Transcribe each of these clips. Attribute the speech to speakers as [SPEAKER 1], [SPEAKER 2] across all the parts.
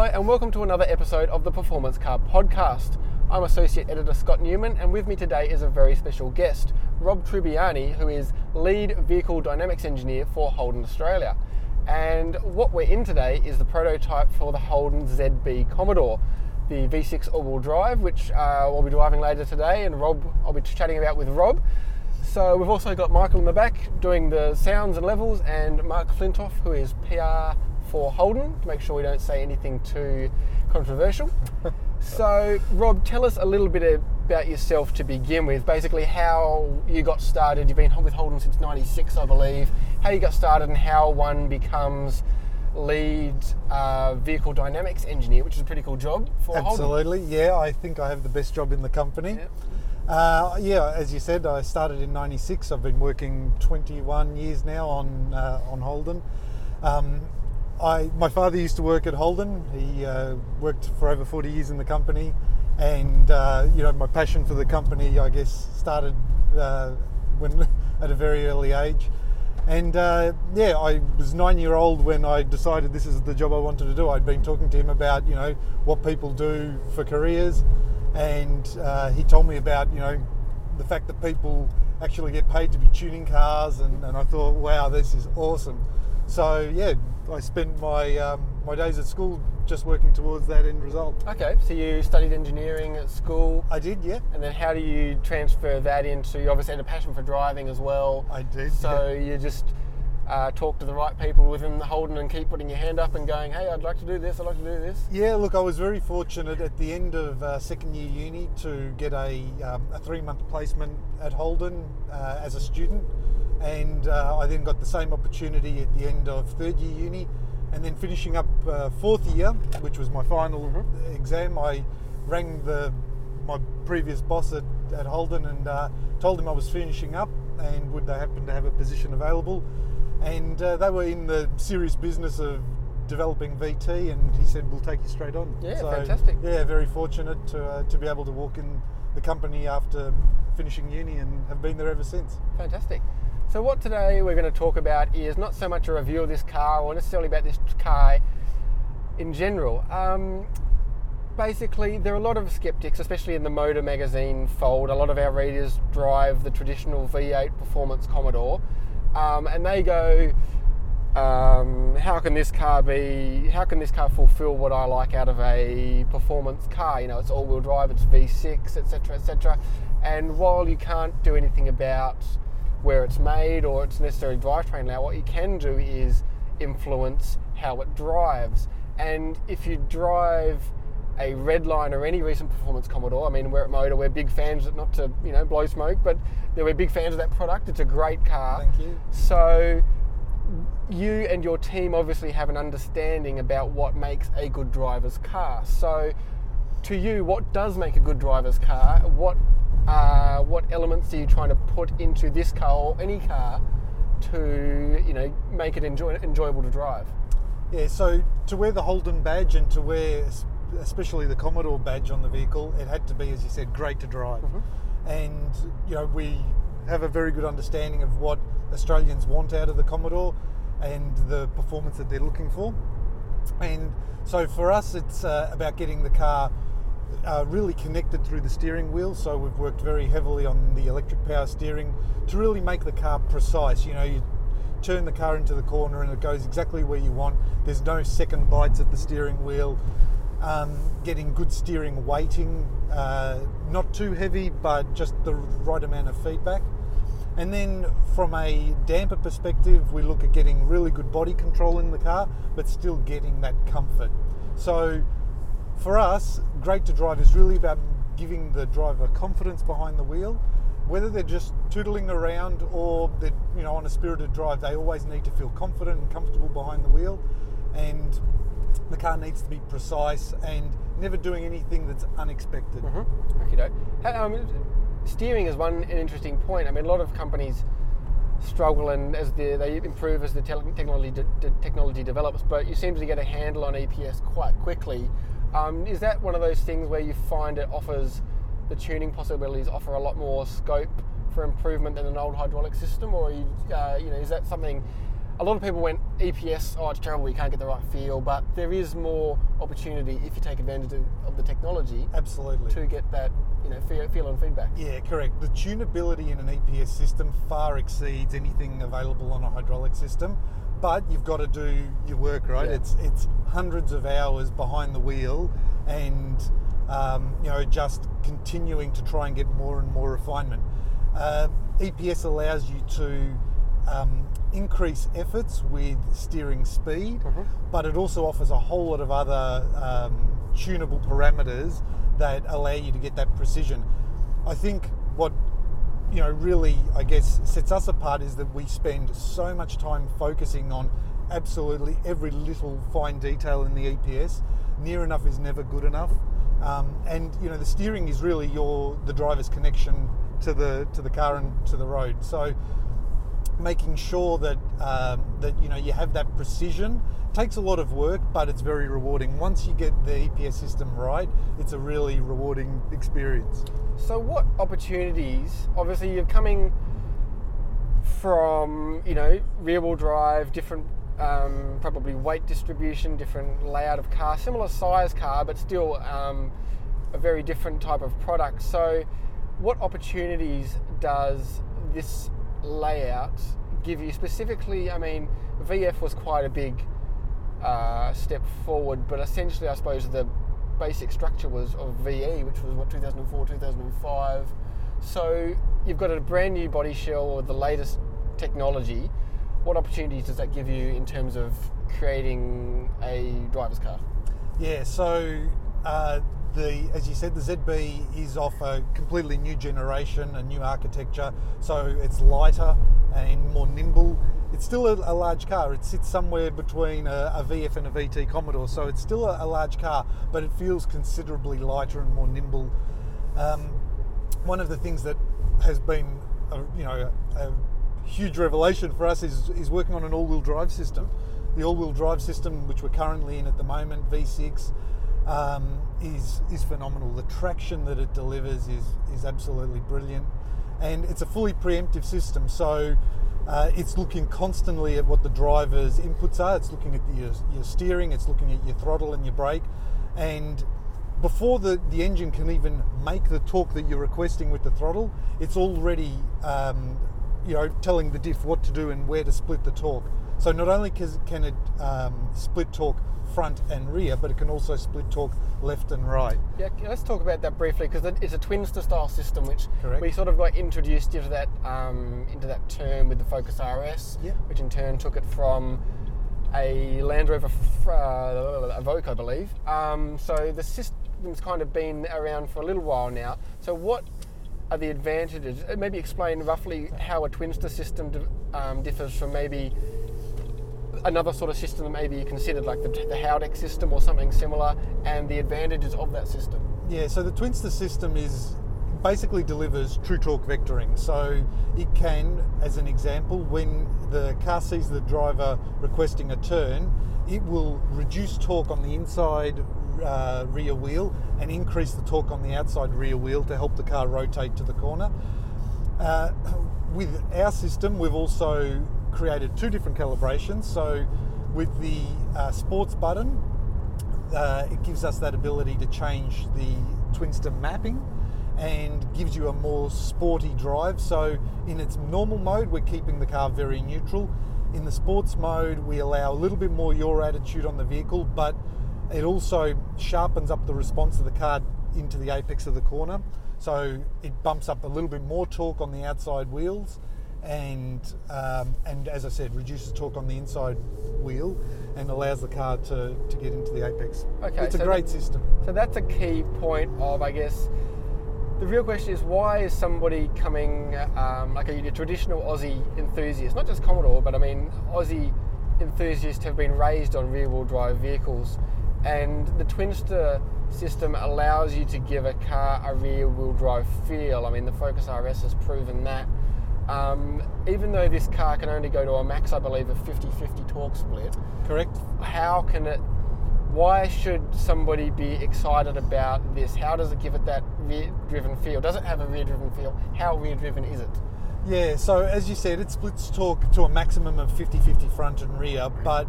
[SPEAKER 1] Hello, and welcome to another episode of the Performance Car Podcast. I'm Associate Editor Scott Newman, and with me today is a very special guest, Rob Trubiani, who is Lead Vehicle Dynamics Engineer for Holden Australia. And what we're in today is the prototype for the Holden ZB Commodore, the V6 all-wheel drive, which uh, we'll be driving later today, and Rob, I'll be chatting about with Rob. So we've also got Michael in the back doing the sounds and levels, and Mark Flintoff, who is PR for Holden, to make sure we don't say anything too controversial. so, Rob, tell us a little bit about yourself to begin with. Basically, how you got started. You've been with Holden since '96, I believe. How you got started and how one becomes lead uh, vehicle dynamics engineer, which is a pretty cool job for Holden.
[SPEAKER 2] Absolutely, yeah. I think I have the best job in the company.
[SPEAKER 1] Yep.
[SPEAKER 2] Uh, yeah, as you said, I started in '96. I've been working 21 years now on uh, on Holden. Um, I, my father used to work at Holden. He uh, worked for over 40 years in the company, and uh, you know my passion for the company, I guess, started uh, when at a very early age. And uh, yeah, I was nine year old when I decided this is the job I wanted to do. I'd been talking to him about you know what people do for careers, and uh, he told me about you know the fact that people actually get paid to be tuning cars, and, and I thought, wow, this is awesome. So yeah, I spent my um, my days at school just working towards that end result.
[SPEAKER 1] Okay, so you studied engineering at school,
[SPEAKER 2] I did, yeah.
[SPEAKER 1] and then how do you transfer that into? You obviously had a passion for driving as well.
[SPEAKER 2] I did.
[SPEAKER 1] So you just uh, talk to the right people within the Holden and keep putting your hand up and going, hey, I'd like to do this, I'd like to do this.
[SPEAKER 2] Yeah, look, I was very fortunate at the end of uh, second year uni to get a, um, a three month placement at Holden uh, as a student. And uh, I then got the same opportunity at the end of third year uni. And then finishing up uh, fourth year, which was my final
[SPEAKER 1] Mhm.
[SPEAKER 2] exam, I rang the my previous boss at, at Holden and uh, told him I was finishing up and would they happen to have a position available. And uh, they were in the serious business of developing VT, and he said, "We'll take you straight on."
[SPEAKER 1] Yeah, fantastic.
[SPEAKER 2] Yeah, very fortunate to uh, to be able to walk in the company after finishing uni and have been there ever since.
[SPEAKER 1] Fantastic. So what today we're going to talk about is not so much a review of this car or necessarily about this car in general. Um, basically, there are a lot of skeptics, especially in the Motor Magazine fold. A lot of our readers drive the traditional V8 Performance Commodore, um, and they go, um, "How can this car be? How can this car fulfil what I like out of a performance car? You know, it's all-wheel drive, it's V6, etc., etc." And while you can't do anything about where it's made or its necessary drivetrain now, what you can do is influence how it drives. And if you drive a Redline or any recent performance Commodore, I mean, we're at Motor, we're big fans, of, not to you know blow smoke, but we're big fans of that product. It's a great car.
[SPEAKER 2] Thank you.
[SPEAKER 1] So you and your team obviously have an understanding about what makes a good driver's car. So to you, what does make a good driver's car? What uh, what elements are you trying to put into this car or any car to you know make it enjoy, enjoyable to drive?
[SPEAKER 2] Yeah, so to wear the Holden badge and to wear especially the Commodore badge on the vehicle, it had to be, as you said, great to drive. And you know, we have a very good understanding of what Australians want out of the Commodore and the performance that they're looking for. And so for us, it's uh, about getting the car uh, really connected through the steering wheel. So we've worked very heavily on the electric power steering to really make the car precise. You know, you turn the car into the corner and it goes exactly where you want. There's no second bites at the steering wheel. Um, getting good steering weighting, uh, not too heavy, but just the right amount of feedback. And then from a damper perspective, we look at getting really good body control in the car, but still getting that comfort. So for us, great to drive is really about giving the driver confidence behind the wheel. Whether they're just tootling around or they're you know on a spirited drive, they always need to feel confident and comfortable behind the wheel. And the car needs to be precise and never doing anything that's unexpected.
[SPEAKER 1] Mm-hmm. Okay, Um, steering is one an interesting point. I mean, a lot of companies struggle and as the, they improve as the technology de- technology develops, but you seem to get a handle on EPS quite quickly. Um, is that one of those things where you find it offers the tuning possibilities offer a lot more scope for improvement than an old hydraulic system, or you, uh, you know, is that something a lot of people went EPS. Oh, it's terrible. You can't get the right feel. But there is more opportunity if you take advantage of- of the technology
[SPEAKER 2] Absolutely.
[SPEAKER 1] to get that you know feel, feel and feedback.
[SPEAKER 2] Yeah, correct. The tunability in an EPS system far exceeds anything available on a hydraulic system, but you've got to do your work, right?
[SPEAKER 1] Yeah.
[SPEAKER 2] It's it's hundreds of hours behind the wheel, and um, you know just continuing to try and get more and more refinement. Uh, EPS allows you to um, increase efforts with steering speed,
[SPEAKER 1] Mhm.
[SPEAKER 2] but it also offers a whole lot of other um, tunable parameters that allow you to get that precision. I think what you know really I guess sets us apart is that we spend so much time focusing on absolutely every little fine detail in the EPS. Near enough is never good enough, um, and you know the steering is really your the driver's connection to the to the car and to the road. So making sure that um, that you know you have that precision takes a lot of work, but it's very rewarding. Once you get the EPS system right, it's a really rewarding experience.
[SPEAKER 1] So, what opportunities? Obviously, you're coming from you know rear wheel drive, different um, probably weight distribution, different layout of car, similar size car, but still um, a very different type of product. So, what opportunities does this layout give you specifically? I mean, VF was quite a big uh, step forward, but essentially, I suppose the basic structure was of VE, which was what 2004, 2005. So you've got a brand new body shell with the latest technology. What opportunities does that give you in terms of creating a driver's car?
[SPEAKER 2] Yeah, so uh, the as you said, the ZB is off a completely new generation, a new architecture. So it's lighter and more nimble. It's still a, a large car. It sits somewhere between a, a VF and a VT Commodore, so it's still a, a large car, but it feels considerably lighter and more nimble. Um, one of the things that has been, a, you know, a huge revelation for us is, is working on an all-wheel drive system. The all-wheel drive system, which we're currently in at the moment, V6, um, is is phenomenal. The traction that it delivers is is absolutely brilliant, and it's a fully preemptive system. So. Uh, it's looking constantly at what the driver's inputs are. It's looking at your, your steering, it's looking at your throttle and your brake, and before the, the engine can even make the torque that you're requesting with the throttle, it's already um, you know telling the diff what to do and where to split the torque. So not only can, it um, split torque front and rear, but it can also split torque left and right.
[SPEAKER 1] Yeah, let's talk about that briefly because it's a Twinster style system, which
[SPEAKER 2] Correct.
[SPEAKER 1] we sort of got introduced into that um, into that term with the Focus RS,
[SPEAKER 2] Yeah.
[SPEAKER 1] which in turn took it from a Land Rover uh, Evoque, I believe. Um, so the system's kind of been around for a little while now. So what are the advantages? Uh, Maybe explain roughly how a Twinster system um, differs from maybe another sort of system that maybe you considered like the, the Haldex system or something similar and the advantages of that system.
[SPEAKER 2] Yeah, so the Twinster system is basically delivers true torque vectoring. So it can, as an example, when the car sees the driver requesting a turn, it will reduce torque on the inside uh, rear wheel and increase the torque on the outside rear wheel to help the car rotate to the corner. Uh, with our system, we've also created two different calibrations. So with the uh, sports button, uh, it gives us that ability to change the Twinster mapping and gives you a more sporty drive. So in its normal mode, we're keeping the car very neutral. In the sports mode, we allow a little bit more your attitude on the vehicle, but it also sharpens up the response of the car into the apex of the corner. So it bumps up a little bit more torque on the outside wheels and um, and as I said, reduces torque on the inside wheel and allows the car to, to get into the apex.
[SPEAKER 1] Okay,
[SPEAKER 2] it's a great
[SPEAKER 1] the-
[SPEAKER 2] system.
[SPEAKER 1] So that's a key point of, I guess, the real question is why is somebody coming, um, like a, a traditional Aussie enthusiast, not just Commodore, but I mean, Aussie enthusiasts have been raised on rear wheel drive vehicles, and the Twinster system allows you to give a car a rear wheel drive feel. I mean, the Focus RS has proven that. Um, even though this car can only go to a max, I believe, of 50 50 torque split,
[SPEAKER 2] Correct?
[SPEAKER 1] how can it why should somebody be excited about this how does it give it that rear driven feel does it have a rear driven feel how rear driven is it
[SPEAKER 2] Yeah, so as you said, it splits torque to a maximum of 50 50 front and rear, but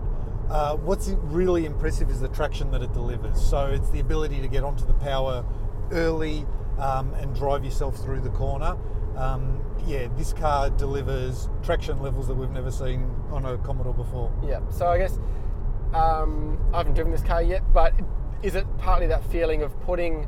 [SPEAKER 2] uh, what's really impressive is the traction that it delivers. So it's the ability to get onto the power early um, and drive yourself through the corner. Um, yeah, this car delivers traction levels that we've never seen on a Commodore before.
[SPEAKER 1] Yeah, so I guess um, I haven't driven this car yet, but is it partly that feeling of putting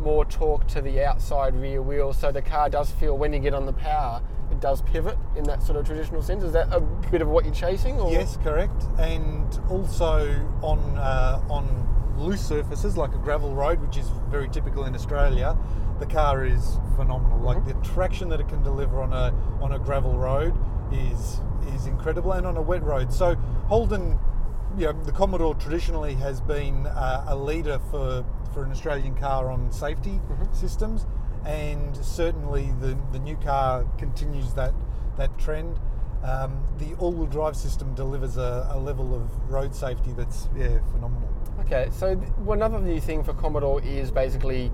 [SPEAKER 1] more torque to the outside rear wheel so the car does feel when you get on the power it does pivot in that sort of traditional sense is that a bit of what you're chasing or?
[SPEAKER 2] yes correct and also on uh, on loose surfaces like a gravel road which is very typical in australia the car is phenomenal like
[SPEAKER 1] Mhm.
[SPEAKER 2] the traction that it can deliver on a on a gravel road is is incredible and on a wet road so holden you know, the Commodore traditionally has been uh, a leader for, for an Australian car on safety
[SPEAKER 1] Mhm.
[SPEAKER 2] systems, and certainly the, the new car continues that that trend. Um, the all-wheel drive system delivers a, a level of road safety that's yeah phenomenal.
[SPEAKER 1] Okay, so th- another new thing for Commodore is basically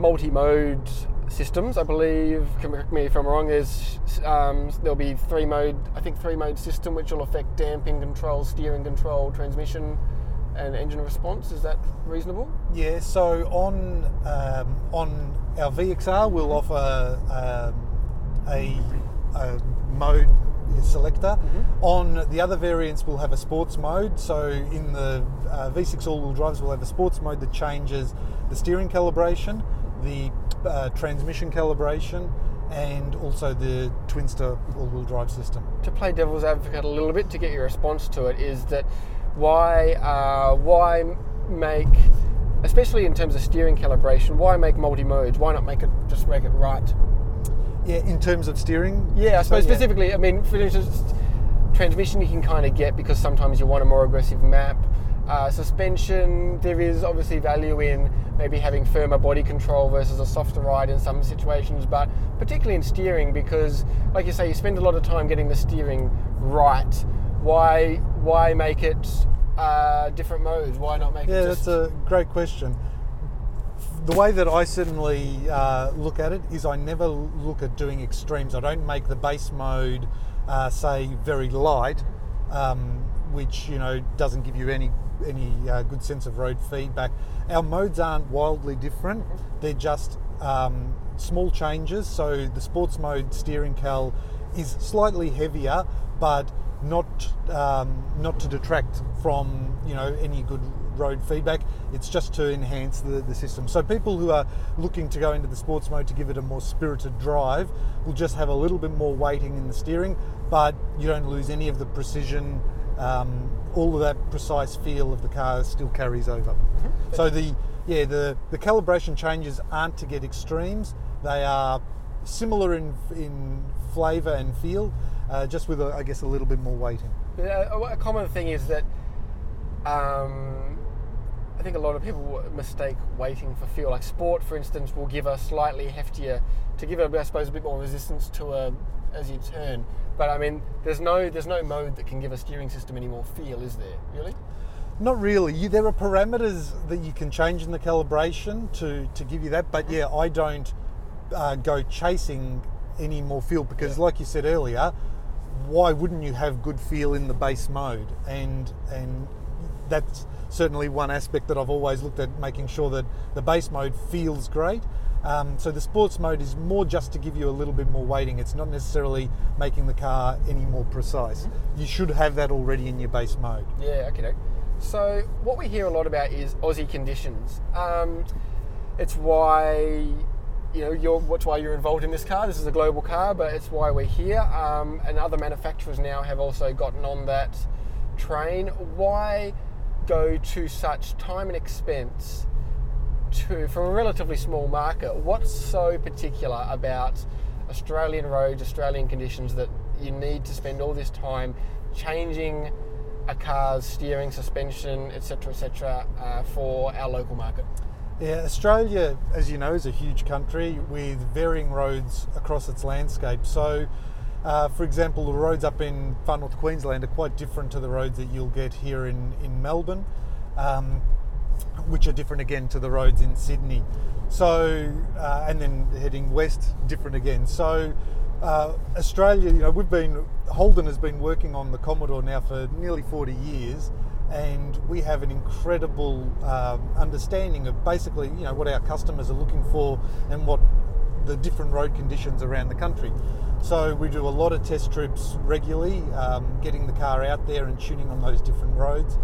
[SPEAKER 1] multi-mode systems. I believe, correct me if I'm wrong. There's um, there'll be three mode, I think three mode system, which will affect damping control, steering control, transmission, and engine response. Is that reasonable?
[SPEAKER 2] Yeah, so on um, on our VXR we'll offer um, a, a mode selector. On the other variants we'll have a sports mode. So in the uh, V6 all-wheel drives we'll have a sports mode that changes the steering calibration, the uh, transmission calibration, and also the Twinster all-wheel drive system.
[SPEAKER 1] to play devil's advocate a little bit to get your response to it is that why uh, why make especially in terms of steering calibration why make multi modes why not make it just make it right
[SPEAKER 2] Yeah, in terms of steering.
[SPEAKER 1] yeah I
[SPEAKER 2] so,
[SPEAKER 1] suppose specifically I mean for instance transmission you can kind of get because sometimes you want a more aggressive map uh, suspension there is obviously value in maybe having firmer body control versus a softer ride in some situations but particularly in steering because like you say you spend a lot of time getting the steering right why why make it uh, different modes why not make
[SPEAKER 2] Yeah,
[SPEAKER 1] it just
[SPEAKER 2] that's a great question. The way that I certainly uh, look at it is I never look at doing extremes. I don't make the base mode, uh, say, very light, um, which you know doesn't give you any any uh, good sense of road feedback. Our modes aren't wildly different; they're just um, small changes. So the sports mode steering cal is slightly heavier, but not um, not to detract from you know any good road feedback. It's just to enhance the, the system. So people who are looking to go into the sports mode to give it a more spirited drive will just have a little bit more weighting in the steering, but you don't lose any of the precision. Um, all of that precise feel of the car still carries over. So the yeah the the calibration changes aren't to get extremes. They are similar in in flavour and feel, uh, just with a, I guess a little bit more weighting.
[SPEAKER 1] A a common thing is that um, I think a lot of people mistake weighting for feel. Like sport, for instance, will give a slightly heftier to give it, I suppose, a bit more resistance to a as you turn. But I mean, there's no there's no mode that can give a steering system any more feel, is there? Really?
[SPEAKER 2] Not really. You, there are parameters that you can change in the calibration to, to give you that, but yeah, I don't uh, go chasing any more feel because,
[SPEAKER 1] Yeah.
[SPEAKER 2] like you said earlier, why wouldn't you have good feel in the base mode? And and that's certainly one aspect that I've always looked at, making sure that the base mode feels great. Um, so the sports mode is more just to give you a little bit more weighting. It's not necessarily making the car any more precise. You should have that already in your base mode.
[SPEAKER 1] Yeah, okay. So what we hear a lot about is Aussie conditions. Um, it's why you know you're what's why you're involved in this car. This is a global car, but it's why we're here. Um, and other manufacturers now have also gotten on that train. Why go to such time and expense to from a relatively small market? What's so particular about Australian roads, Australian conditions that you need to spend all this time changing a car's steering, suspension, etc., etc., uh, for our local market?
[SPEAKER 2] Yeah, Australia, as you know, is a huge country with varying roads across its landscape. So, uh, for example, the roads up in far north Queensland are quite different to the roads that you'll get here in, in Melbourne, um, which are different again to the roads in Sydney. So, uh, and then heading west, different again. So, uh, Australia, you know, we've been Holden has been working on the Commodore now for nearly 40 years, and we have an incredible um, understanding of basically, you know, what our customers are looking for and what the different road conditions around the country. So we do a lot of test trips regularly, um, getting the car out there and tuning on those different roads.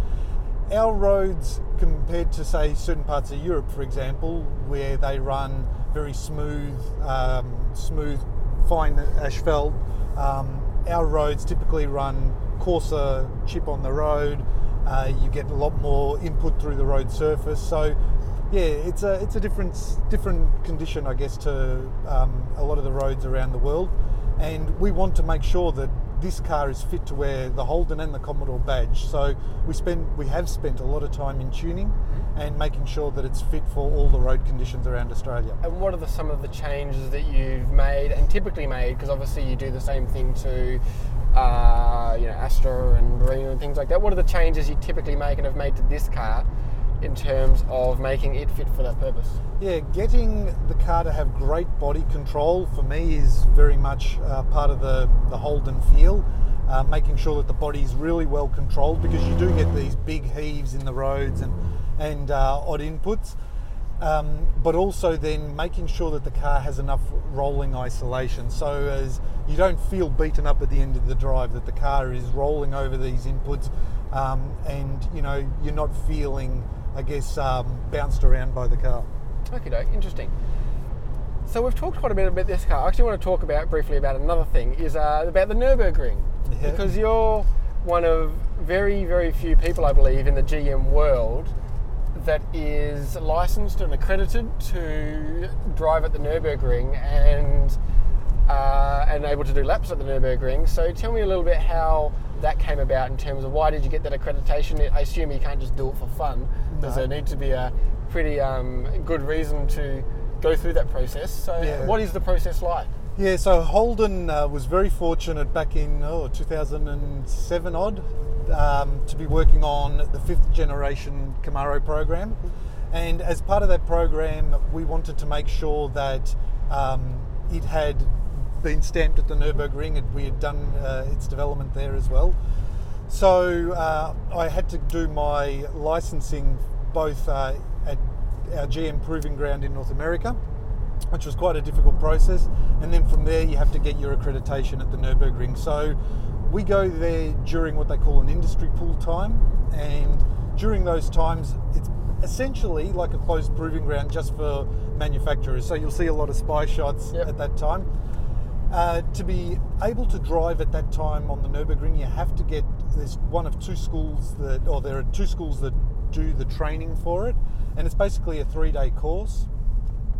[SPEAKER 2] Our roads, compared to say certain parts of Europe, for example, where they run very smooth, um, smooth, fine asphalt, um, our roads typically run coarser chip on the road. Uh, you get a lot more input through the road surface. So yeah, it's a it's a different different condition, I guess, to um, a lot of the roads around the world, and we want to make sure that this car is fit to wear the Holden and the Commodore badge. So we spend we have spent a lot of time in tuning and making sure that it's fit for all the road conditions around Australia.
[SPEAKER 1] And what are the, some of the changes that you've made and typically made? Because obviously you do the same thing to. Uh, you know, Astra and Marina and things like that. What are the changes you typically make and have made to this car in terms of making it fit for that purpose?
[SPEAKER 2] Yeah, getting the car to have great body control for me is very much uh, part of the, the Holden feel. Uh, making sure that the body is really well controlled because you do get these big heaves in the roads and, and uh, odd inputs. Um, but also then making sure that the car has enough rolling isolation so as you don't feel beaten up at the end of the drive that the car is rolling over these inputs um, and you know you're not feeling I guess, um, bounced around by the car.
[SPEAKER 1] Okay, doke. Interesting. So we've talked quite a bit about this car. I actually want to talk about briefly about another thing is uh, about the Nurburgring
[SPEAKER 2] Yeah.
[SPEAKER 1] because you're one of very very few people I believe in the GM world that is licensed and accredited to drive at the Nurburgring and uh, and able to do laps at the Nurburgring. So tell me a little bit how that came about in terms of why did you get that accreditation? I assume you can't just do it for fun. Does there need to be a pretty um, good reason to go through that process? So
[SPEAKER 2] Yeah.
[SPEAKER 1] what is the process like?
[SPEAKER 2] Yeah, so Holden uh, was very fortunate back in oh, 2007 odd um, to be working on the fifth generation Camaro program. And as part of that program, we wanted to make sure that um, it had been stamped at the Nürburgring and we had done uh, its development there as well. So uh, I had to do my licensing both uh, at our GM proving ground in North America, which was quite a difficult process. And then from there, you have to get your accreditation at the Nürburgring. So we go there during what they call an industry pool time, and during those times, it's essentially like a closed proving ground just for manufacturers. So you'll see a lot of spy shots
[SPEAKER 1] Yep.
[SPEAKER 2] at that time. Uh, to be able to drive at that time on the Nürburgring, you have to get there's one of two schools that, or there are two schools that do the training for it, and it's basically a three-day course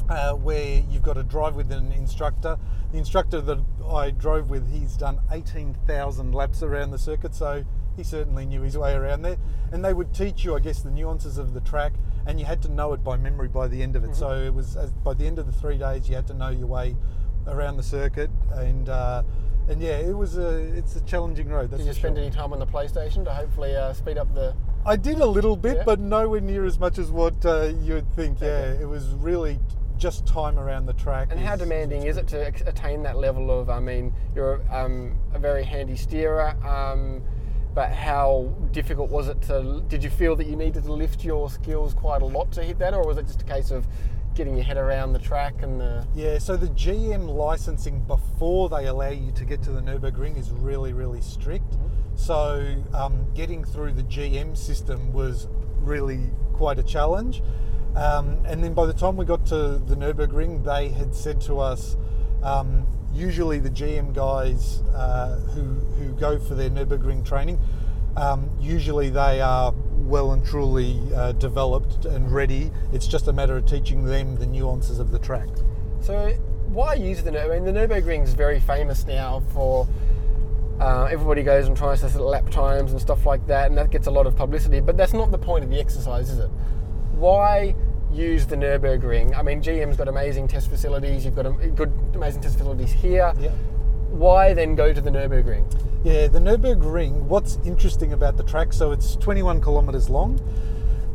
[SPEAKER 2] uh, where you've got to drive with an instructor. The instructor that I drove with, he's done 18,000 laps around the circuit, so he certainly knew his way around there. And they would teach you, I guess, the nuances of the track, and you had to know it by memory by the end of it. So it was as, by the end of the three days, you had to know your way around the circuit, and uh, and yeah, it was a it's a challenging road.
[SPEAKER 1] Did you spend
[SPEAKER 2] sure.
[SPEAKER 1] any time on the PlayStation to hopefully uh, speed up the?
[SPEAKER 2] I did a little bit,
[SPEAKER 1] Yeah.
[SPEAKER 2] but nowhere near as much as what uh, you would think. Yeah,
[SPEAKER 1] Okay.
[SPEAKER 2] it was really just time around the track.
[SPEAKER 1] And how demanding is it to attain that level of? I mean, you're um, a very handy steerer, um, but how difficult was it to? Did you feel that you needed to lift your skills quite a lot to hit that, or was it just a case of getting your head around the track and the?
[SPEAKER 2] Yeah, so the GM licensing before they allow you to get to the Nürburgring is really, really strict. So um, getting through the GM system was really quite a challenge. Um, and then by the time we got to the Nürburgring, they had said to us, um, usually the GM guys uh, who, who go for their Nürburgring training, um, usually they are well and truly uh, developed and ready. It's just a matter of teaching them the nuances of the track.
[SPEAKER 1] So why use the? Nür- I mean, the Nurburgring is very famous now for. Uh, everybody goes and tries to set lap times and stuff like that, and that gets a lot of publicity. But that's not the point of the exercise, is it? Why use the Nurburgring? I mean, GM's got amazing test facilities. You've got a, good, amazing test facilities here.
[SPEAKER 2] Yeah.
[SPEAKER 1] Why then go to the Nurburgring?
[SPEAKER 2] Yeah, the Nürburgring, what's interesting about the track, so it's 21 kilometres long.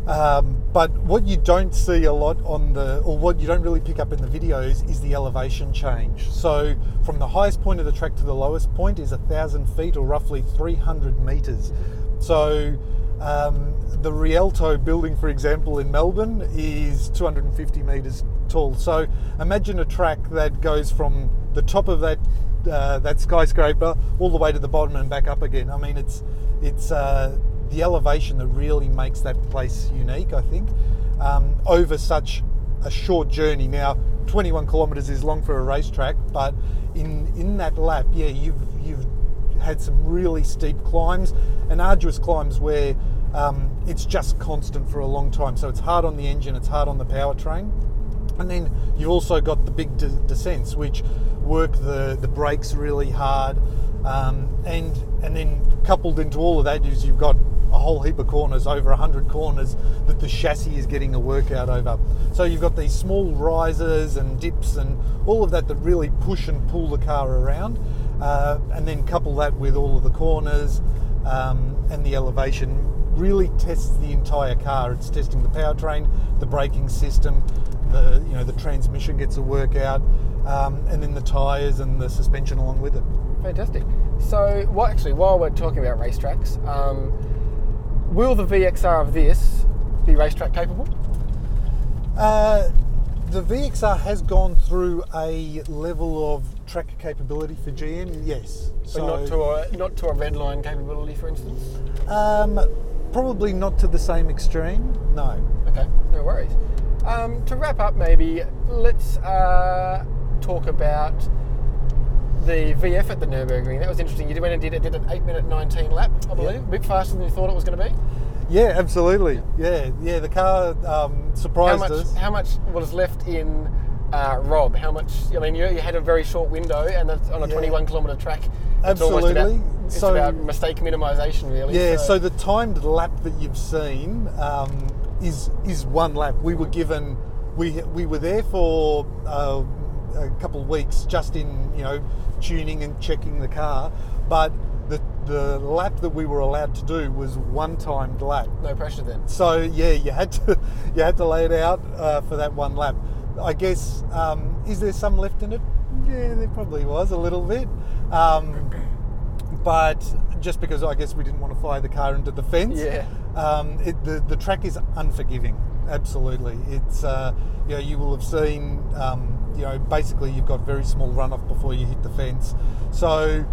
[SPEAKER 2] Um, but what you don't see a lot on the, or what you don't really pick up in the videos, is the elevation change. So from the highest point of the track to the lowest point is a thousand feet, or roughly 300 meters. So um, the Rialto building, for example, in Melbourne is 250 meters tall. So imagine a track that goes from the top of that uh, that skyscraper all the way to the bottom and back up again. I mean, it's it's uh, the elevation that really makes that place unique. I think um, over such a short journey. Now, 21 kilometres is long for a racetrack, but in in that lap, yeah, you've you've had some really steep climbs and arduous climbs where um, it's just constant for a long time. So it's hard on the engine, it's hard on the powertrain. And then you've also got the big de- descents, which work the, the brakes really hard. Um, and and then coupled into all of that is you've got a whole heap of corners, over 100 corners that the chassis is getting a workout over. So you've got these small rises and dips and all of that that really push and pull the car around. Uh, and then couple that with all of the corners um, and the elevation really tests the entire car. It's testing the powertrain, the braking system, the you know the transmission gets a workout, um, and then the tyres and the suspension along with it.
[SPEAKER 1] Fantastic. So, well, actually, while we're talking about racetracks, um, will the VXR of this be racetrack capable?
[SPEAKER 2] Uh, the VXR has gone through a level of track capability for GM, yes.
[SPEAKER 1] But not to a not to a red line capability, for instance.
[SPEAKER 2] Um, probably not to the same extreme. No.
[SPEAKER 1] Okay, no worries. Um, to wrap up, maybe let's uh, talk about the VF at the Nurburgring. That was interesting. You went and did it, did an eight minute nineteen lap, I believe,
[SPEAKER 2] Yeah.
[SPEAKER 1] a bit faster than you thought it was going to be.
[SPEAKER 2] Yeah, absolutely. Yeah, yeah. The car um,
[SPEAKER 1] How
[SPEAKER 2] surprised
[SPEAKER 1] much?
[SPEAKER 2] us.
[SPEAKER 1] How much was left in uh, Rob? How much? I mean, you, you had a very short window, and that's on a
[SPEAKER 2] Yeah.
[SPEAKER 1] 21 kilometre track.
[SPEAKER 2] Absolutely.
[SPEAKER 1] about, it's
[SPEAKER 2] So-
[SPEAKER 1] about mistake minimisation, really.
[SPEAKER 2] Yeah, so the timed lap that you've seen um, is is one lap. We were given, we we were there for uh, a couple of weeks, just in you know tuning and checking the car, but the the lap that we were allowed to do was one timed lap.
[SPEAKER 1] no pressure then.
[SPEAKER 2] So yeah, you had to you had to lay it out uh, for that one lap. I guess um, is there some left in it? Yeah, there probably was a little bit, um, but just because I guess we didn't want to fly the car into the fence.
[SPEAKER 1] Yeah.
[SPEAKER 2] Um, it, the the track is unforgiving. Absolutely, it's uh, you know you will have seen um, you know basically you've got very small runoff before you hit the fence. So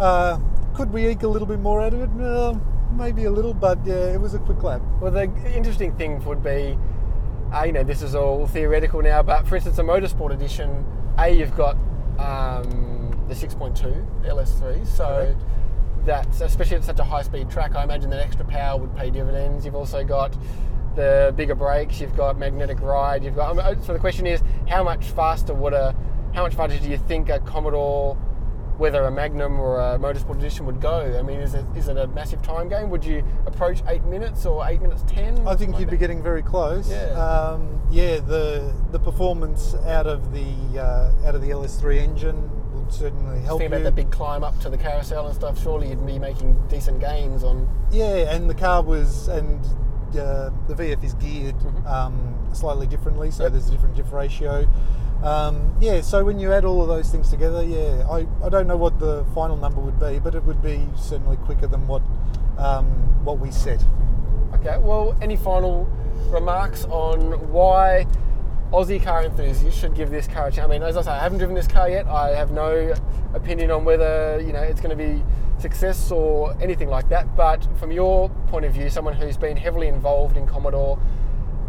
[SPEAKER 2] uh, could we eke a little bit more out of it? Uh, maybe a little, but yeah, it was a quick lap.
[SPEAKER 1] Well, the interesting thing would be, uh, you know, this is all theoretical now, but for instance, a motorsport edition, A, you've got um, the 6.2, LS3, so
[SPEAKER 2] Correct.
[SPEAKER 1] That's, especially at such a high speed track, I imagine that extra power would pay dividends. You've also got the bigger brakes, you've got magnetic ride, you've got, so the question is, how much faster would a, how much faster do you think a Commodore whether a Magnum or a Motorsport Edition would go. I mean, is it is it a massive time game? Would you approach eight minutes or eight minutes ten?
[SPEAKER 2] I think
[SPEAKER 1] Like
[SPEAKER 2] you'd be getting very close.
[SPEAKER 1] Yeah.
[SPEAKER 2] Um, yeah. The the performance out of the uh, out of the LS3 engine would certainly help
[SPEAKER 1] Think
[SPEAKER 2] you.
[SPEAKER 1] about the big climb up to the carousel and stuff. Surely you'd be making decent gains on.
[SPEAKER 2] Yeah, and the car was and uh, the VF is geared um, slightly differently, so
[SPEAKER 1] Yep.
[SPEAKER 2] there's a different diff ratio. Um, yeah, so when you add all of those things together, yeah, I, I don't know what the final number would be, but it would be certainly quicker than what um, what we set.
[SPEAKER 1] Okay. Well, any final remarks on why Aussie car enthusiasts should give this car a chance? I mean, as I say, I haven't driven this car yet. I have no opinion on whether you know it's going to be success or anything like that. But from your point of view, someone who's been heavily involved in Commodore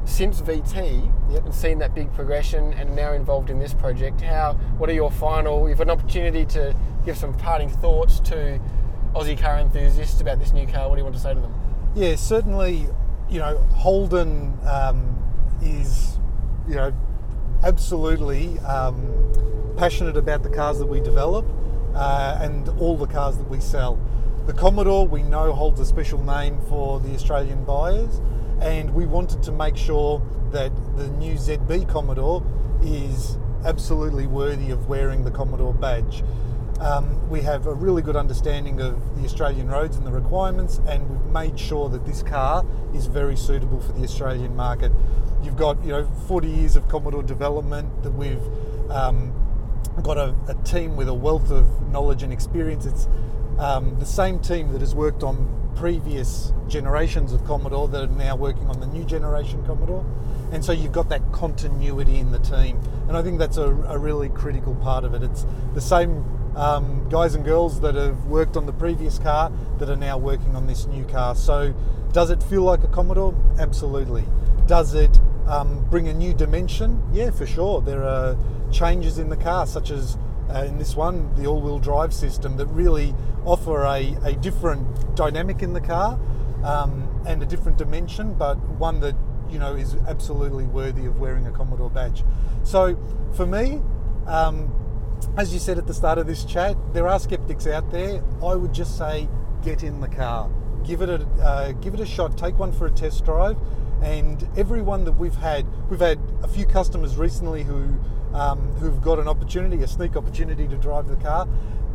[SPEAKER 1] since VT
[SPEAKER 2] Yep.
[SPEAKER 1] and seen that big progression and now involved in this project, how what are your final? You've got an opportunity to give some parting thoughts to Aussie car enthusiasts about this new car. What do you want to say to them?
[SPEAKER 2] Yeah, certainly. You know, Holden um, is, you know, absolutely um, passionate about the cars that we develop uh, and all the cars that we sell. The Commodore, we know, holds a special name for the Australian buyers, and we wanted to make sure that the new ZB Commodore is absolutely worthy of wearing the Commodore badge. Um, we have a really good understanding of the Australian roads and the requirements, and we've made sure that this car is very suitable for the Australian market. You've got you know 40 years of Commodore development that we've um, got a, a, team with a wealth of knowledge and experience. It's um, the same team that has worked on previous generations of Commodore that are now working on the new generation Commodore. And so you've got that continuity in the team. And I think that's a, a really critical part of it. It's the same um, guys and girls that have worked on the previous car that are now working on this new car. So does it feel like a Commodore? Absolutely. Does it um, bring a new dimension? Yeah, for sure. There are changes in the car, such as uh, in this one, the all-wheel drive system, that really offer a, a different dynamic in the car um, and a different dimension, but one that you know is absolutely worthy of wearing a Commodore badge. So for me, um, as you said at the start of this chat, there are skeptics out there. I would just say get in the car, give it a uh, give it a shot, take one for a test drive, and everyone that we've had, we've had a few customers recently who um, who've got an opportunity, a sneak opportunity to drive the car.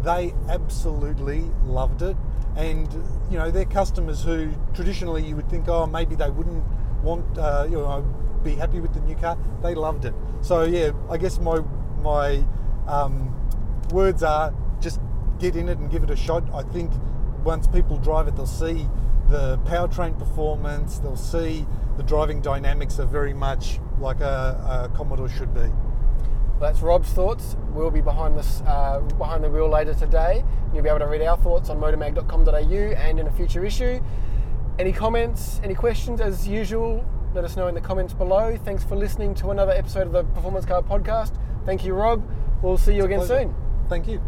[SPEAKER 2] They absolutely loved it, and you know they're customers who traditionally you would think, oh, maybe they wouldn't want, uh, you know, be happy with the new car. They loved it. So yeah, I guess my my um, words are just get in it and give it a shot. I think once people drive it, they'll see the powertrain performance. They'll see the driving dynamics are very much like a, a Commodore should be.
[SPEAKER 1] Well, that's Rob's thoughts. We'll be behind this uh, behind the wheel later today. You'll be able to read our thoughts on motormag.com.au and in a future issue. Any comments, any questions, as usual, let us know in the comments below. Thanks for listening to another episode of the Performance Car Podcast. Thank you, Rob. We'll see you again soon.
[SPEAKER 2] Thank you.